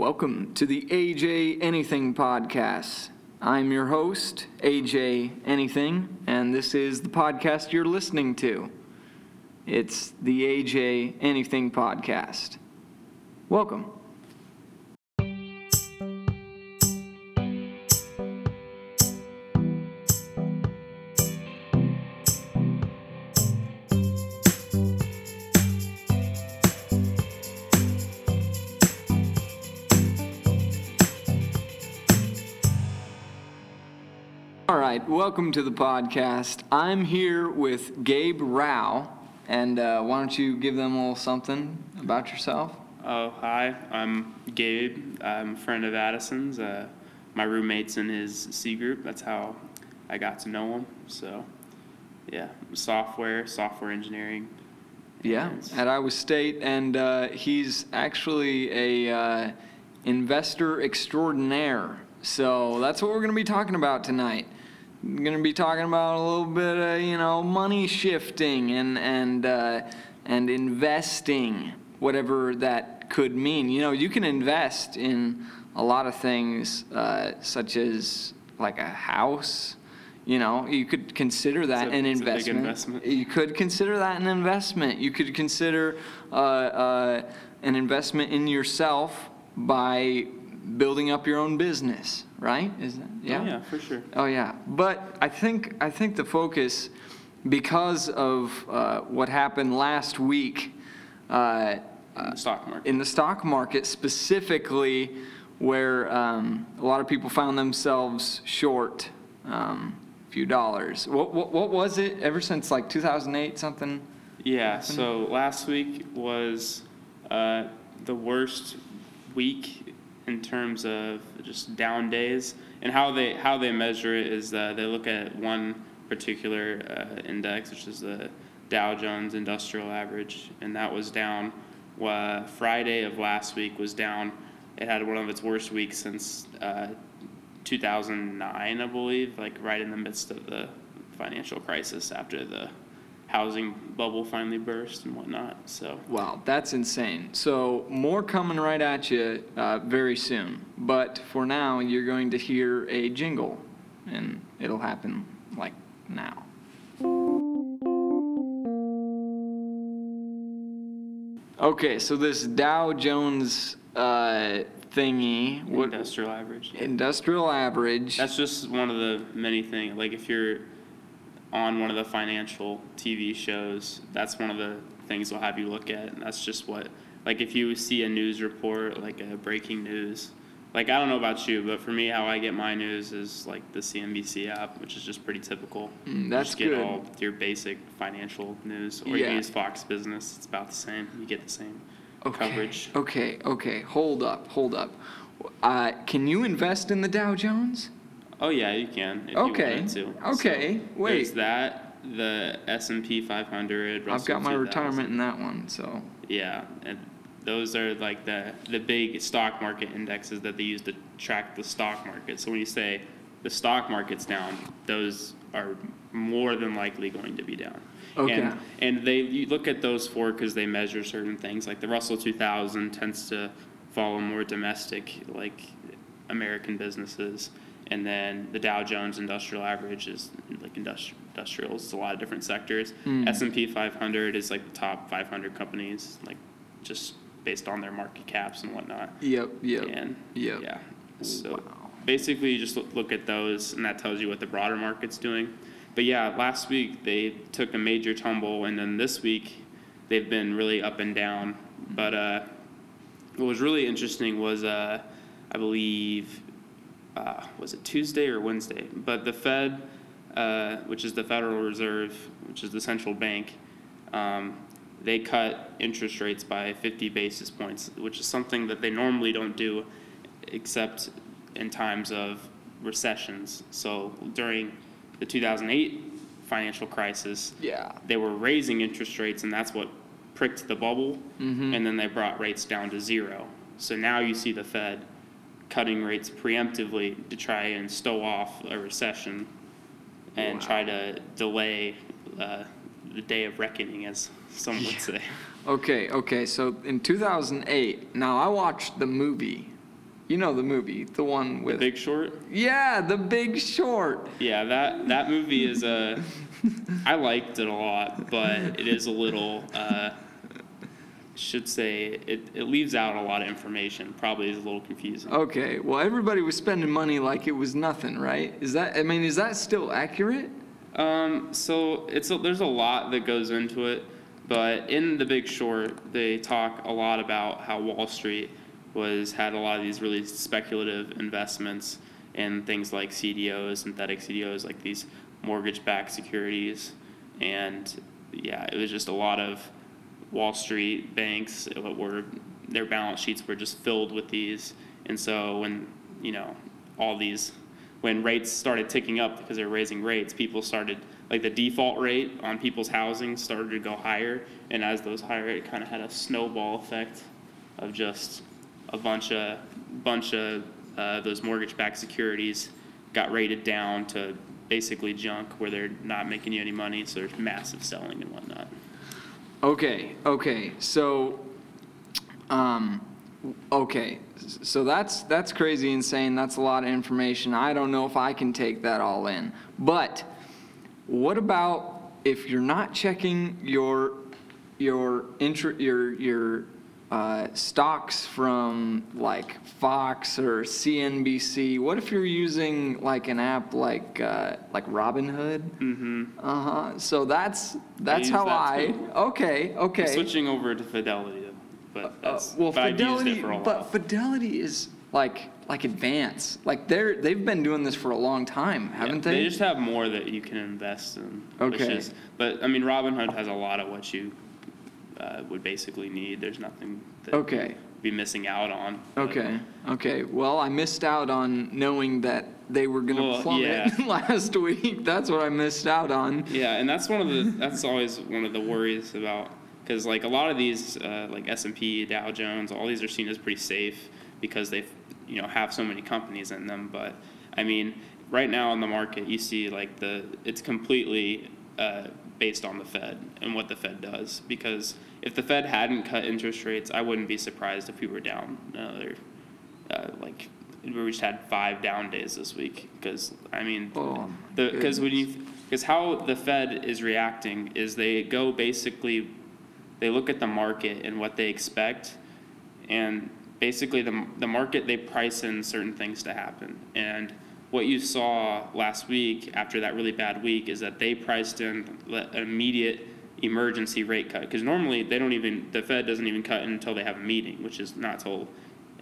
Welcome to the AJ Anything Podcast. I'm your host, AJ Anything, and this is the podcast you're listening to. It's the AJ Anything Podcast. Welcome. Welcome to the podcast. I'm here with Gabe Rau, and uh, why don't you give them a little something about yourself? Oh, hi. I'm Gabe. I'm a friend of Addison's. Uh, my roommate's in his C group. That's how I got to know him. So, yeah, software, software engineering. Yeah, at Iowa State, and uh, he's actually a uh, investor extraordinaire. So that's what we're going to be talking about tonight. Going to be talking about a little bit of you know money shifting and and uh, and investing, whatever that could mean. You know, you can invest in a lot of things, uh, such as like a house. You know, you could consider that a- an it's a big investment. investment. You could consider that an investment. You could consider uh, uh, an investment in yourself by building up your own business, right? Is that Oh, yeah, for sure. Oh yeah, but I think I think the focus, because of uh, what happened last week, uh, In the stock market. in the stock market specifically, where um, a lot of people found themselves short um, a few dollars. What, what what was it? Ever since like 2008, something. Yeah, so last week was uh, the worst week in terms of just down days. And how they how they measure it is uh, they look at one particular uh, index, which is the Dow Jones Industrial Average, and that was down. Uh, Friday of last week was down. It had one of its worst weeks since uh, 2009, I believe, like right in the midst of the financial crisis after the housing bubble finally burst and whatnot. So Wow, that's insane. So more coming right at you uh, very soon. But for now, you're going to hear a jingle, and it'll happen like now. Okay, so this Dow Jones uh, thingy, what industrial average. industrial average? That's just one of the many things. Like if you're on one of the financial TV shows, that's one of the things they'll have you look at. And that's just what, like if you see a news report, like a breaking news. Like I don't know about you, but for me, how I get my news is like the CNBC app, which is just pretty typical. Mm, You that's just get good. all your basic financial news, or you Yeah. can use Fox Business. It's about the same. You get the same Okay, coverage. Okay, okay, hold up, hold up. Uh, can you invest in the Dow Jones? Oh yeah, you can if Okay, you wanted to. okay, So, wait. There's that, the S and P 500. I've got my 2000. retirement in that one, so. Yeah, and those are like the the big stock market indexes that they use to track the stock market. So when you say the stock market's down, those are more than likely going to be down. Okay. And, and they you look at those four because they measure certain things. Like the Russell 2000 tends to follow more domestic, like American businesses, and then the Dow Jones Industrial Average is like industri- industrials. It's a lot of different sectors. Mm. S and P 500 is like the top 500 companies, like just based on their market caps and whatnot. Yep, yep. And Yep. yeah, so Wow. basically you just look, look at those, and that tells you what the broader market's doing. But yeah, last week they took a major tumble, and then this week they've been really up and down. But uh, what was really interesting was uh, I believe uh, was it Tuesday or Wednesday? But the Fed, uh, which is the Federal Reserve, which is the central bank, um, they cut interest rates by 50 basis points, which is something that they normally don't do, except in times of recessions. So during the 2008 financial crisis, Yeah. they were raising interest rates, and that's what pricked the bubble. Mhm. And then they brought rates down to zero. So now you see the Fed cutting rates preemptively to try and stow off a recession and Wow. try to delay uh, the day of reckoning, as some would say. Okay, okay. So in 2008, now I watched the movie You know the movie, the one with The. Big Short. yeah, The Big Short. Yeah, that that movie is a. I liked it a lot, but it is a little. Uh, should say it, it leaves out a lot of information. Probably is a little confusing. Okay, well, everybody was spending money like it was nothing, right? Is that, I mean, is that still accurate? Um, so it's a, there's a lot that goes into it, but in The Big Short, they talk a lot about how Wall Street was had a lot of these really speculative investments in things like CDOs, synthetic CDOs, like these mortgage-backed securities, and yeah, it was just a lot of Wall Street banks were their balance sheets were just filled with these, and so when you know all these when rates started ticking up because they were raising rates, people started like the default rate on people's housing started to go higher, and as those higher, it kind of had a snowball effect of just a bunch of bunch of uh, those mortgage-backed securities got rated down to basically junk where they're not making you any money, so there's massive selling and whatnot. Okay, okay, so, um, okay, so that's, that's crazy insane, that's a lot of information, I don't know if I can take that all in. But, what about if you're not checking your, your inter, your, your, uh, stocks from like Fox or CNBC, what if you're using like an app like, uh, like Robinhood? Mm-hmm. Uh-huh, so that's, that's use how that I, too. okay, okay. Switching over to Fidelity, though, but Uh, Well, but I've used Fidelity, it for a while. but Fidelity is like, like advanced, like they're, they've been doing this for a long time, haven't They they? just have more that you can invest in. Okay. is- But, I mean, Robinhood has a lot of what you uh, would basically need. There's nothing that Okay, you'd be missing out on. but- okay, okay, well, I missed out on knowing that they were gonna Well, plummet yeah. last week, that's what I missed out on. Yeah, and that's one of the, that's always one of the worries about, because like a lot of these, uh, like S&P, Dow Jones, all these are seen as pretty safe because they, you know, have so many companies in them. But, I mean, right now in the market, you see like the, it's completely uh, based on the Fed and what the Fed does. Because if the Fed hadn't cut interest rates, I wouldn't be surprised if we were down another, uh, like, we just had five down days this week. Because, I mean, Oh, the, because when you, because how the Fed is reacting is they go basically, they look at the market and what they expect, and basically the, the market, they price in certain things to happen. And what you saw last week, after that really bad week, is that they priced in an immediate emergency rate cut. Because normally, they don't even, the Fed doesn't even cut until they have a meeting, which is not till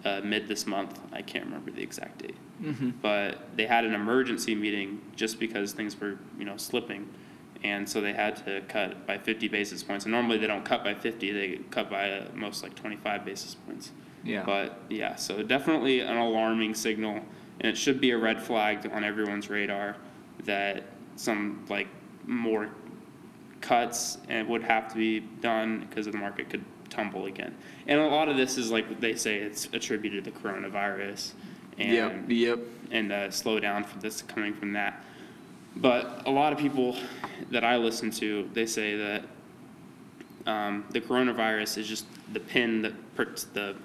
uh, mid this month. I can't remember the exact date mhm. but they had an emergency meeting just because things were, you know, slipping. And so they had to cut by 50 basis points. And normally they don't cut by 50, they cut by uh, most like 25 basis points. yeah, But yeah, so definitely an alarming signal. And it should be a red flag on everyone's radar that some like more cuts and would have to be done because the market could tumble again. And a lot of this is like they say it's attributed to the coronavirus yep, and yep, and uh, slow down for this coming from that. But a lot of people that I listen to, they say that um, the coronavirus is just the pin that perks the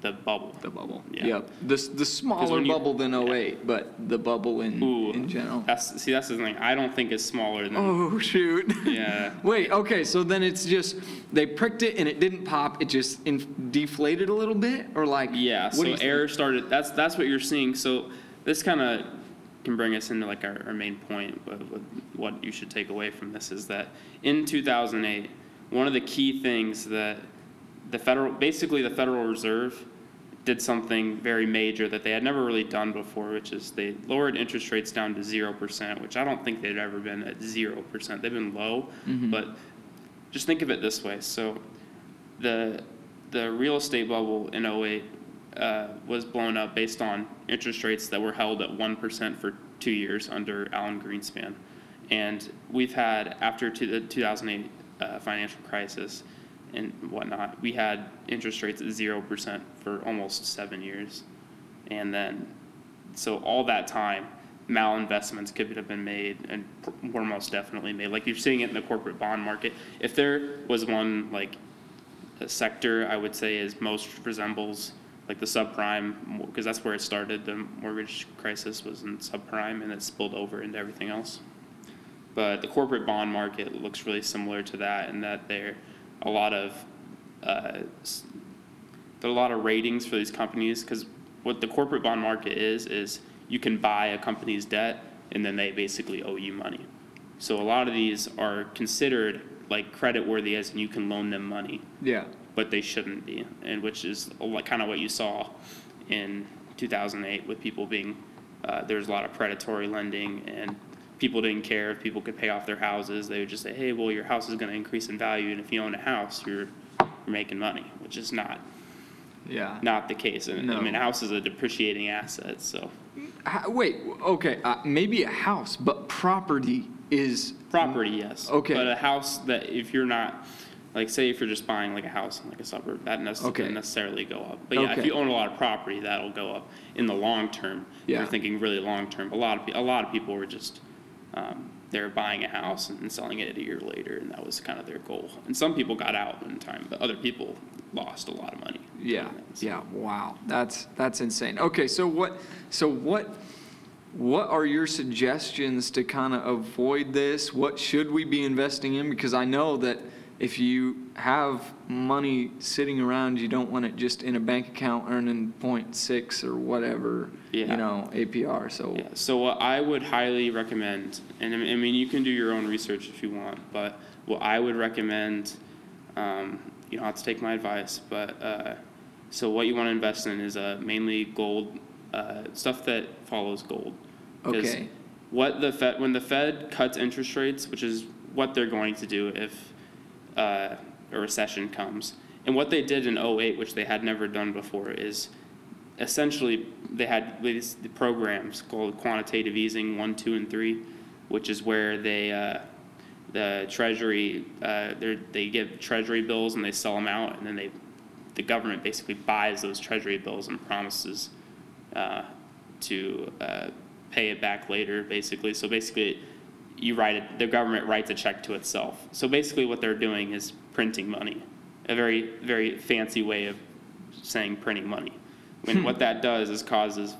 the bubble. the bubble, Yeah. yep. The, s- the smaller when you- bubble than oh yeah. 08, but the bubble in, Ooh, in general. That's see, that's the thing. I don't think it's smaller than. Oh, shoot. Yeah. Wait, okay, so then it's just, they pricked it and it didn't pop, it just in- deflated a little bit, or like? Yeah, what so you think? air started, that's, that's what you're seeing, so this kind of can bring us into like our, our main point, of of what you should take away from this is that in two thousand eight, one of the key things that the federal, basically the Federal Reserve did something very major that they had never really done before, which is they lowered interest rates down to zero percent, which I don't think they'd ever been at zero percent. They've been low, Mhm. but just think of it this way. So the the real estate bubble in 08 uh, was blown up based on interest rates that were held at 1% for two years under Alan Greenspan. And we've had, after the 2008 uh, financial crisis and whatnot, we had interest rates at 0% for almost seven years. And then, so all that time, malinvestments could have been made and were most definitely made. Like you're seeing it in the corporate bond market. If there was one, like, a sector I would say is most resembles like the subprime, because that's where it started. The mortgage crisis was in subprime and it spilled over into everything else. But the corporate bond market looks really similar to that in that there a lot of uh, there are a lot of ratings for these companies because what the corporate bond market is is you can buy a company's debt and then they basically owe you money. So a lot of these are considered like credit worthy as in you can loan them money Yeah. but they shouldn't be, and which is kind of what you saw in 2008 with people being, uh, there was a lot of predatory lending and people didn't care if people could pay off their houses. They would just say, hey, well, your house is going to increase in value, and if you own a house, you're, you're making money, which is not, Yeah. not the case. And I mean, a house is a depreciating asset, so H- Wait, okay, uh, maybe a house, but property is. property, yes. Okay. But a house that if you're not, like, say if you're just buying like a house in like a suburb, that Okay. doesn't necessarily go up. But yeah, if you own a lot of property, that'll go up in the long term. Yeah. You're thinking really long term. A lot of, pe- a lot of people were just, um, they were buying a house and selling it a year later, and that was kind of their goal. And some people got out in time, but other people lost a lot of money. Yeah, yeah, wow, that's, that's insane. Okay, so what, so what, what are your suggestions to kind of avoid this? What should we be investing in? Because I know that if you have money sitting around, you don't want it just in a bank account earning point six or whatever, you know, APR, so. Yeah, so what I would highly recommend, and I mean- you can do your own research if you want, but what I would recommend, um, you don't have to take my advice, but, uh, so what you want to invest in is, uh, mainly gold, uh, stuff that follows gold. Okay. What the Fed, when the Fed cuts interest rates, which is what they're going to do if, uh, a recession comes, and what they did in '08, which they had never done before, is essentially they had these the programs called quantitative easing one, two, and three, which is where they uh, the Treasury uh, they they get Treasury bills and they sell them out, and then they the government basically buys those Treasury bills and promises uh, to uh, pay it back later, basically. So basically, you write it. The government writes a check to itself. So basically, what they're doing is printing money, a very very fancy way of saying printing money. And what that does is causes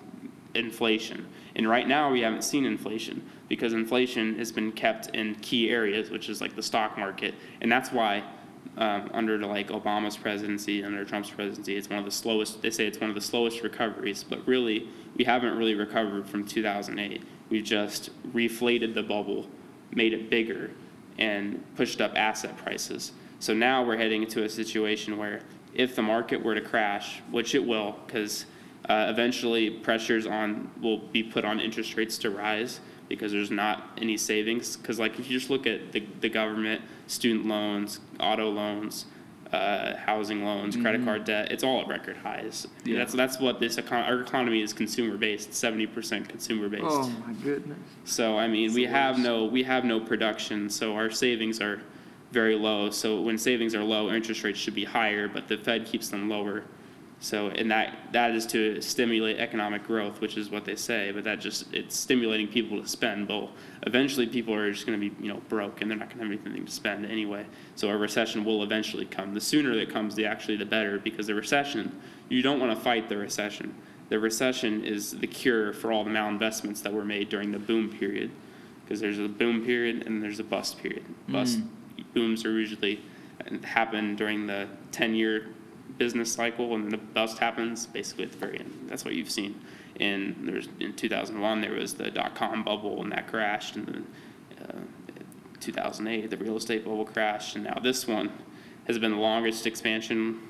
inflation. And right now we haven't seen inflation because inflation has been kept in key areas, which is like the stock market, and that's why um, under like Obama's presidency, under Trump's presidency, it's one of the slowest. They say it's one of the slowest recoveries, but really we haven't really recovered from 2008. We've just reflated the bubble, made it bigger, and pushed up asset prices. So now we're heading into a situation where if the market were to crash, which it will, because uh, eventually pressures on will be put on interest rates to rise because there's not any savings. Because like if you just look at the, the government, student loans, auto loans, uh, housing loans, credit card debt, it's all at record highs. Yeah. That's that's what this econ- our economy is consumer based, seventy percent consumer based. Oh, my goodness. So I mean, we have no, we have no production, so our savings are very low. So when savings are low, interest rates should be higher, but the Fed keeps them lower. So, and that, that is to stimulate economic growth, which is what they say, but that just, it's stimulating people to spend. But eventually people are just gonna be, you know, broke and they're not gonna have anything to spend anyway. So a recession will eventually come. The sooner it comes, the actually the better, because the recession, you don't wanna fight the recession. The recession is the cure for all the malinvestments that were made during the boom period. Because there's a boom period and there's a bust period. Bust, booms are usually uh, happen during the ten-year business cycle, and the bust happens basically at the very end. That's what you've seen. In there's in 2001 there was the dot-com bubble and that crashed, and then uh, 2008 the real estate bubble crashed, and now this one has been the longest expansion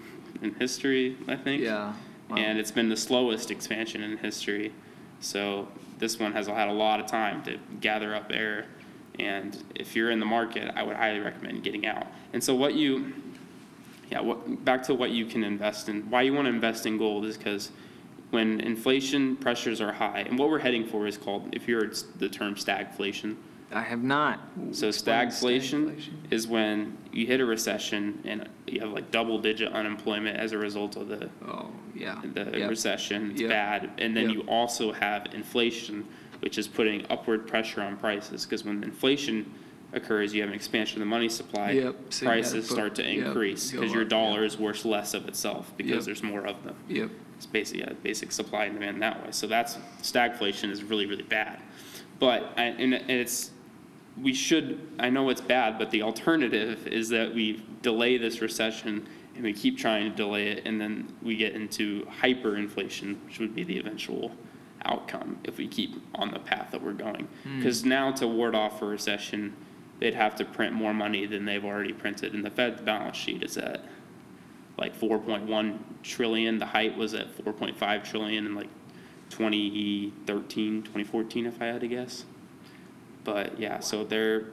in history, I think. Yeah. wow. And it's been the slowest expansion in history. So this one has had a lot of time to gather up air. And if you're in the market, I would highly recommend getting out. And so what you, yeah, what, back to what you can invest in. Why you want to invest in gold is because when inflation pressures are high, and what we're heading for is called, if you're the term stagflation. I have not. So Explain stagflation is when you hit a recession and you have like double digit unemployment as a result of the Oh, yeah. the Yep. recession, it's Yep. bad, and then Yep. you also have inflation, which is putting upward pressure on prices, because when inflation occurs, you have an expansion of the money supply. Yep, so you gotta Prices put- start to yep, increase, go because your up, dollar is worth less of itself, Yep. because there's more of them. Yep. It's basically yeah, basic supply and demand that way. So that's stagflation is really really bad. But I- and it's we should I know it's bad, but the alternative is that we delay this recession and we keep trying to delay it, and then we get into hyperinflation, which would be the eventual outcome if we keep on the path that we're going. Hmm. Because now to ward off a recession, they'd have to print more money than they've already printed, and the Fed's balance sheet is at like 4.1 trillion. The height was at 4.5 trillion in like 2013, 2014, if I had to guess. But yeah, so they're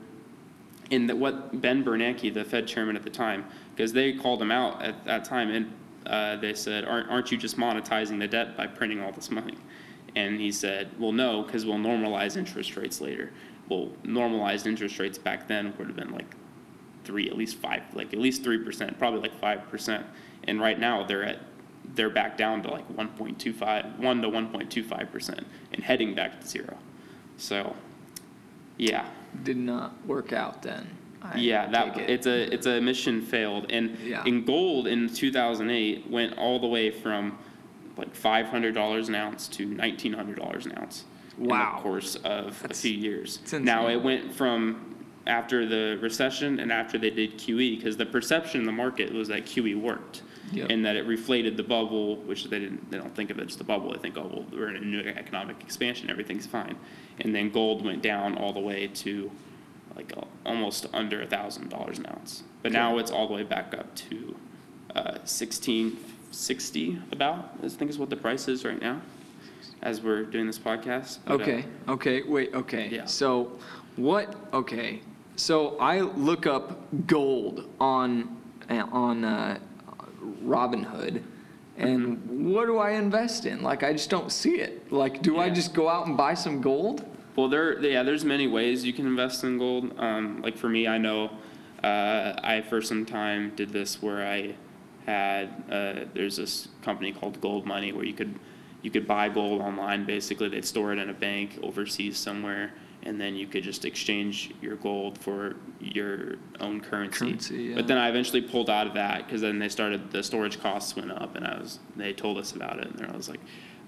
in the, what Ben Bernanke, the Fed chairman at the time, because they called him out at that time, and uh, they said, "Aren't aren't you just monetizing the debt by printing all this money?" And he said, "Well, no, because we'll normalize interest rates later." Well, normalized interest rates back then would have been like three, at least five, like at least three percent, probably like five percent. And right now they're at, they're back down to like 1.25, 1 to 1.25 percent, and heading back to zero. So, yeah, Did not work out then. I yeah, that it. it's a it's a mission failed, and Yeah. in gold in 2008 went all the way from like $500 an ounce to $1,900 an ounce. In Wow. the course of a few years. it's Now insane. it went from after the recession and after they did QE, because the perception in the market was that QE worked. Yep. And that it reflated the bubble, which they didn't, they don't think of it as the bubble, they think, oh, well, we're in a new economic expansion, everything's fine. And then gold went down all the way to like al- almost under a thousand dollars an ounce. But now it's all the way back up to, uh, sixteen sixty about, I think is what the price is right now, as we're doing this podcast. But, uh, Okay, okay, wait, okay. Yeah. So what, okay, so I look up gold on, on uh, Robinhood, and Mm-hmm. what do I invest in? Like, I just don't see it. Like, do I Yeah. just go out and buy some gold? Well, there, yeah, there's many ways you can invest in gold. Um, like for me, I know, uh, I for some time did this where I had, uh, there's this company called Gold Money where you could, you could buy gold online. Basically, they'd store it in a bank overseas somewhere, and then you could just exchange your gold for your own currency. Currency, yeah. But then I eventually pulled out of that because then they started, the storage costs went up, and I was, they told us about it, and I was like,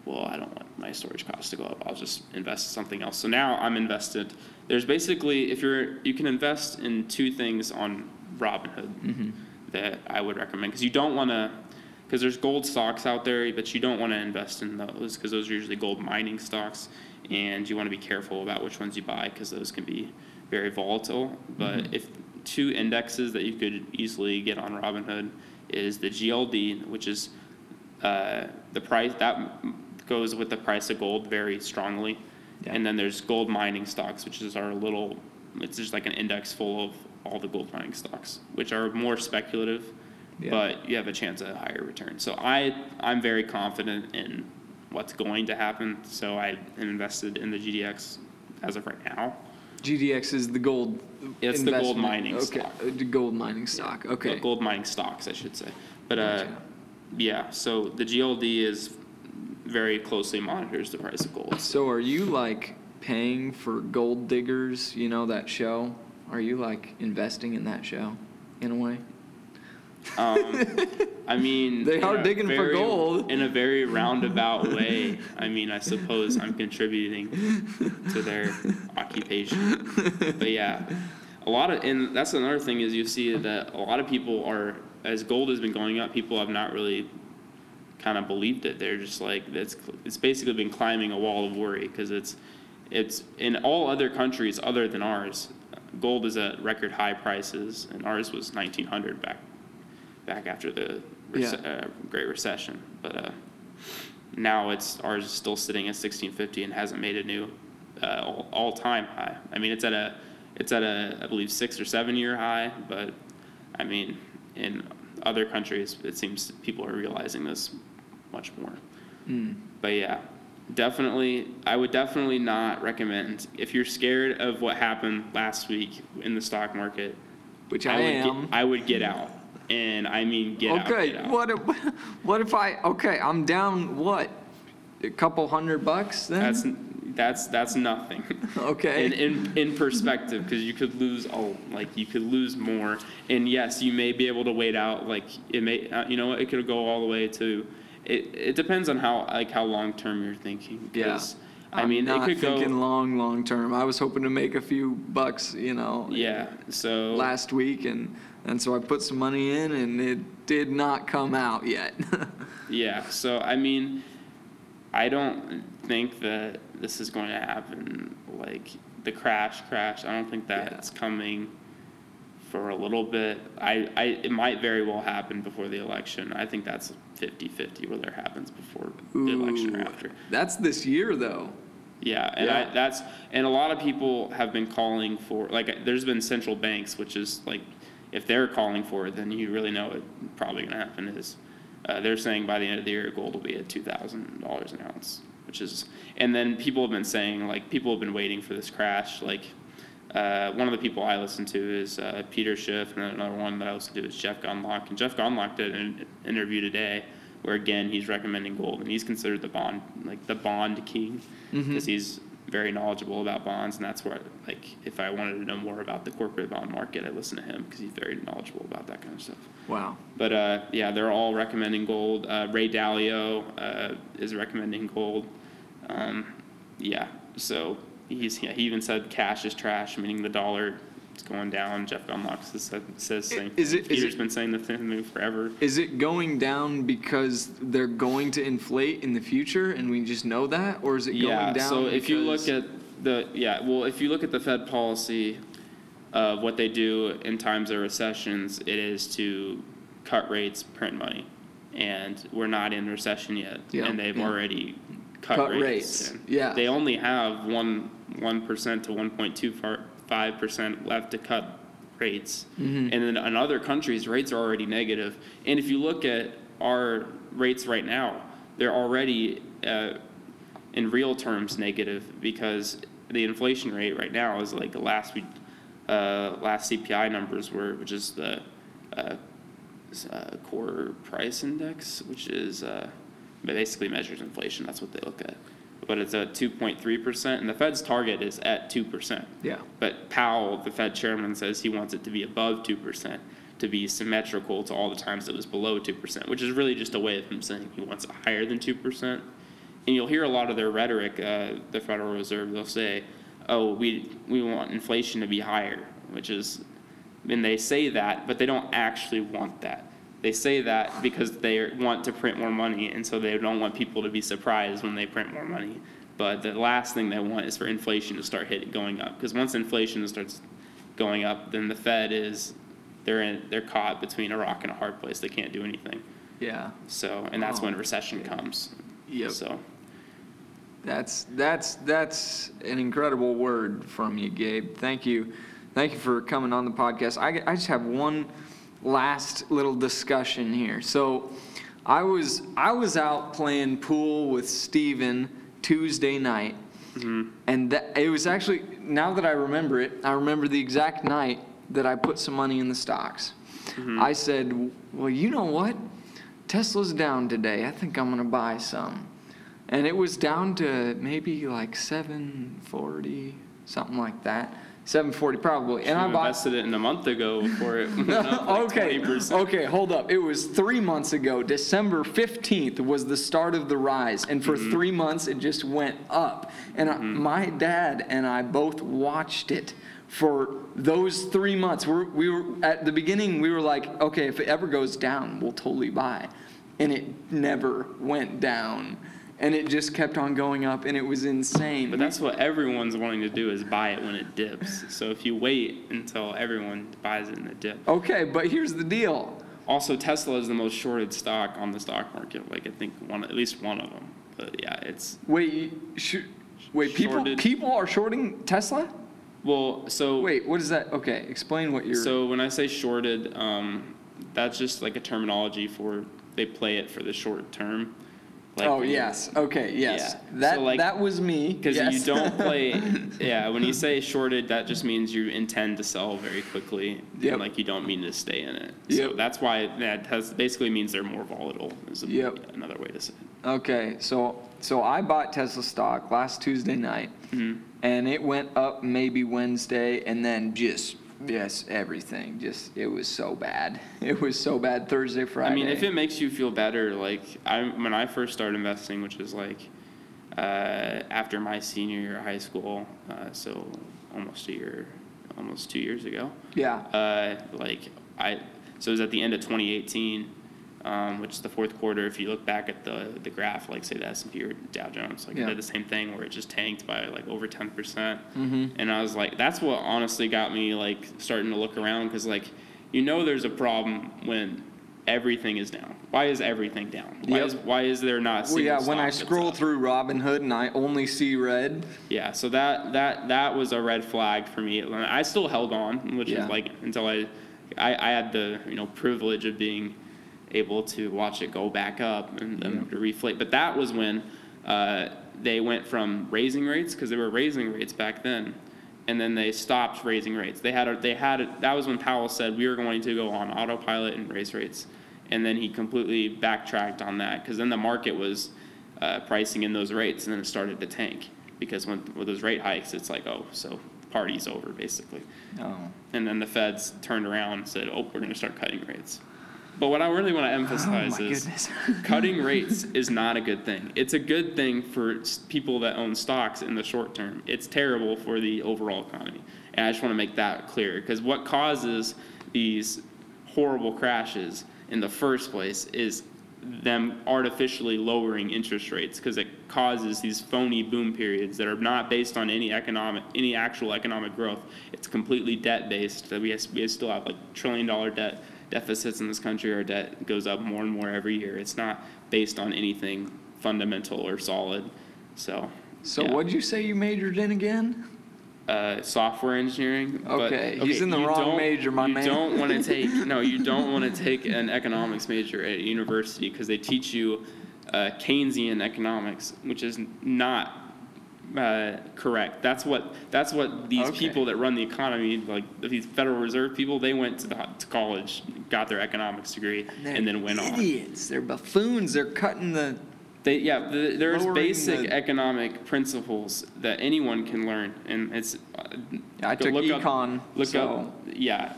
well, I don't want my storage costs to go up. I'll just invest in something else. So now I'm invested. There's basically, if you're, you can invest in two things on Robinhood mm-hmm. that I would recommend because you don't want to, because there's gold stocks out there, but you don't want to invest in those because those are usually gold mining stocks, and you want to be careful about which ones you buy because those can be very volatile. But if two indexes that you could easily get on Robinhood is the GLD, which is uh, the price that goes with the price of gold very strongly. Yeah. And then there's gold mining stocks, which is our little, it's just like an index full of all the gold mining stocks, which are more speculative, Yeah. but you have a chance at a higher return. So I, I'm very confident in what's going to happen. So I am invested in the GDX as of right now. GDX is the gold. It's the gold mining okay. stock. uh, The gold mining stock, okay. Uh, Gold mining stocks, I should say. But, uh, Gotcha. yeah, so the GLD is very closely monitors the price of gold. So are you like paying for Gold Diggers, you know, that show? Are you like investing in that show in a way? Um, I mean, they are digging for very- gold. in a very roundabout way. I mean, I suppose I'm contributing to their occupation. But yeah, a lot of, and that's another thing is you see that a lot of people are, as gold has been going up, people have not really kind of believed it. They're just like, it's, it's basically been climbing a wall of worry because it's, it's in all other countries other than ours, gold is at record high prices and ours was 1900 back back after the rece- uh, Great Recession. But uh, now it's ours is still sitting at 1650 and hasn't made a new uh, all, all time high. I mean, it's at a it's at a I believe six or seven year high. But I mean, in other countries, it seems people are realizing this much more. Mm. But yeah, definitely, I would definitely not recommend if you're scared of what happened last week in the stock market. Which I, would am. Get, I would get out, and I mean get out. okay, get out. what if, what if I okay, I'm down what? A couple hundred bucks then? That's that's that's nothing. okay. In in, in perspective, because you could lose oh like you could lose more, and yes, you may be able to wait out like it may uh, you know it could go all the way to it, it depends on how like how long term you're thinking. Yeah. I I'm mean, not it could thinking go. long, long term. I was hoping to make a few bucks, you know. Yeah. So Last week, and and so I put some money in, and it did not come out yet. Yeah, so I mean, I don't think that this is going to happen like the crash crash. I don't think that's coming for a little bit. I, I it might very well happen before the election. I think that's 50-50 whether it happens before the election or after. That's this year, though. Yeah, and Yeah. I, that's and a lot of people have been calling for like there's been central banks, which is like if they're calling for it, then you really know it probably going to happen. Is uh, they're saying by the end of the year gold will be at two thousand dollars an ounce, which is and then people have been saying like people have been waiting for this crash. Like uh, one of the people I listen to is uh, Peter Schiff, and then another one that I listen to is Jeff Gundlach. And Jeff Gundlach did an interview today where again he's recommending gold, and he's considered the bond like the bond king because he's very knowledgeable about bonds, and that's where like if I wanted to know more about the corporate bond market, I listen to him because he's very knowledgeable about that kind of stuff. Wow. But uh, yeah, they're all recommending gold. Uh, Ray Dalio uh, is recommending gold. Um, yeah, so he's yeah, he even said cash is trash, meaning the dollar is going down. Jeff Gundlach says says same. Is it- is Peter's it- been saying the same thing forever. Is it going down because they're going to inflate in the future, and we just know that, or is it going Yeah, down? so if you look because- at the, yeah, well, if you look at the Fed policy of what they do in times of recessions, it is to cut rates, print money. And we're not in recession yet, Yeah, and they've yeah. already cut Cut rates. rates, And yeah. They only have one, one percent to one point two five percent left to cut rates. Mm-hmm. And then in other countries, rates are already negative. And if you look at our rates right now, they're already, uh, in real terms negative because the inflation rate right now is like the last we, uh, last CPI numbers were, which is the, uh, uh, core price index, which is, uh, basically measures inflation. That's what they look at. But it's at two point three percent and the Fed's target is at two percent. Yeah. But Powell, the Fed chairman, says he wants it to be above two percent to be symmetrical to all the times it was below two percent, which is really just a way of him saying he wants it higher than two percent. And you'll hear a lot of their rhetoric, uh, the Federal Reserve, they'll say, oh, we, we want inflation to be higher, which is, and they say that, but they don't actually want that. They say that because they want to print more money, and so they don't want people to be surprised when they print more money. But the last thing they want is for inflation to start hitting, going up, because once inflation starts going up, then the Fed is, they're in, they're caught between a rock and a hard place. They can't do anything. Yeah. So, and that's oh. when Oh, recession yeah. comes. Yep. So, That's that's that's an incredible word from you, Gabe. Thank you, thank you for coming on the podcast. I, I just have one last little discussion here. So, I was I was out playing pool with Steven Tuesday night, mm-hmm. and that, it was actually now that I remember it, I remember the exact night that I put some money in the stocks. Mm-hmm. I said, "Well, you know what? Tesla's down today. I think I'm gonna buy some." And it was down to maybe like 740, something like that. 740 probably. And I bought invested it in a month ago before it went up like okay, 20%. okay, hold up. It was three months ago. December 15th was the start of the rise. And for Mm-hmm. three months, it just went up. And I- my dad and I both watched it for those three months. We're, we were, at the beginning, we were like, okay, if it ever goes down, we'll totally buy. And it never went down. And it just kept on going up, and it was insane. But that's what everyone's wanting to do is buy it when it dips. So if you wait until everyone buys it in the dip. okay, but here's the deal. Also, Tesla is the most shorted stock on the stock market. Like I think one, at least one of them. But yeah, it's Wait, sh- wait, people, Shorted. people are shorting Tesla? well. So Wait, what is that? Okay, explain what you're. So when I say shorted, um, that's just like a terminology for they play it for the short term. Like oh yes, okay, yes. Yeah. That So, like, that was me. Because yes. you don't play, yeah. When you say shorted, that just means you intend to sell very quickly, Yep. and like you don't mean to stay in it. Yep. So that's why that has basically means they're more volatile. Is a, Yep. another way to say it. okay, so so I bought Tesla stock last Tuesday night, Mm-hmm. and it went up maybe Wednesday, and then just Yes, everything. Just it was so bad. It was so bad Thursday, Friday. I mean, if it makes you feel better, like I when I first started investing, which was like uh, after my senior year of high school, uh, so almost a year, almost two years ago. yeah. Uh, like I, so it was at the end of 2018, um, which is the fourth quarter. If you look back at the the graph, like say the S and P or Dow Jones, like Yeah. it did the same thing where it just tanked by like over 10 percent. Mm-hmm. And I was like, that's what honestly got me like starting to look around because like, you know, there's a problem when everything is down. Why is everything down? Why Yep. is why is there not? Well, yeah. When I scroll through Robinhood and I only see red. Yeah, so that that that was a red flag for me. I still held on, which Yeah. is like until I, I, I had the you know privilege of being able to watch it go back up and then to reflate. But that was when uh, they went from raising rates because they were raising rates back then, and then they stopped raising rates. They had a, they had a, that was when Powell said we were going to go on autopilot and raise rates, and then he completely backtracked on that because then the market was uh, pricing in those rates, and then it started to tank because when with those rate hikes, it's like oh, so party's over basically. Oh. And then the feds turned around and said, oh, we're going to start cutting rates. But what I really want to oh emphasize Oh is cutting rates is not a good thing. It's a good thing for people that own stocks in the short term. It's terrible for the overall economy. And I just want to make that clear because what causes these horrible crashes in the first place is them artificially lowering interest rates because it causes these phony boom periods that are not based on any economic any actual economic growth it's completely debt based that we, we still have like trillion dollar debt deficits in this country our debt goes up more and more every year it's not based on anything fundamental or solid so So yeah. what'd you say you majored in again? uh, software engineering. but- Okay, he's in the you wrong don't- major, my you man. don't want to take no, you don't want to take an economics major at university because they teach you uh, Keynesian economics, which is not uh, correct. That's what that's what these Okay. people that run the economy, like these Federal Reserve people, they went to, the, to college, got their economics degree, and then went on. idiots. They're buffoons. They're cutting the. They, yeah, the, there's Lowering basic the- economic principles that anyone can learn, and it's. Uh, I go took look up- econ, Look so- up, yeah,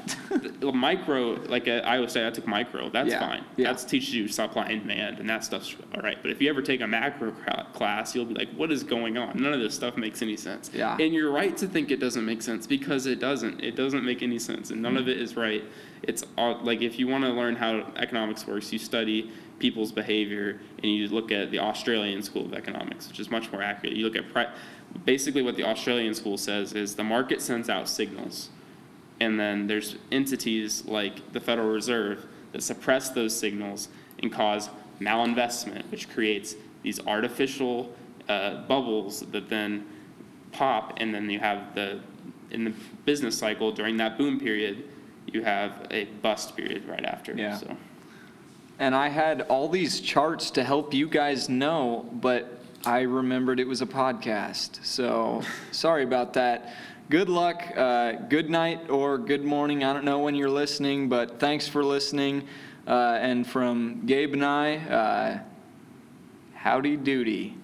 The micro. Like I would say, I took micro. That's Yeah, fine. yeah. That's teaches you supply and demand, and that stuff's all right. But if you ever take a macro cra- class, you'll be like, "What is going on? None of this stuff makes any sense." Yeah. And you're right to think it doesn't make sense because it doesn't. It doesn't make any sense, and none of mm-hmm. it is right. It's all like if you want to learn how economics works, you study people's behavior and you look at the Austrian School of Economics, which is much more accurate. You look at pri- basically what the Austrian school says is the market sends out signals, and then there's entities like the Federal Reserve that suppress those signals and cause malinvestment, which creates these artificial uh, bubbles that then pop, and then you have the in the business cycle during that boom period, you have a bust period right after. Yeah. So. And I had all these charts to help you guys know, but I remembered it was a podcast. So sorry about that. Good luck, uh, good night, or good morning. I don't know when you're listening, but thanks for listening. Uh, and from Gabe and I, uh, howdy doody.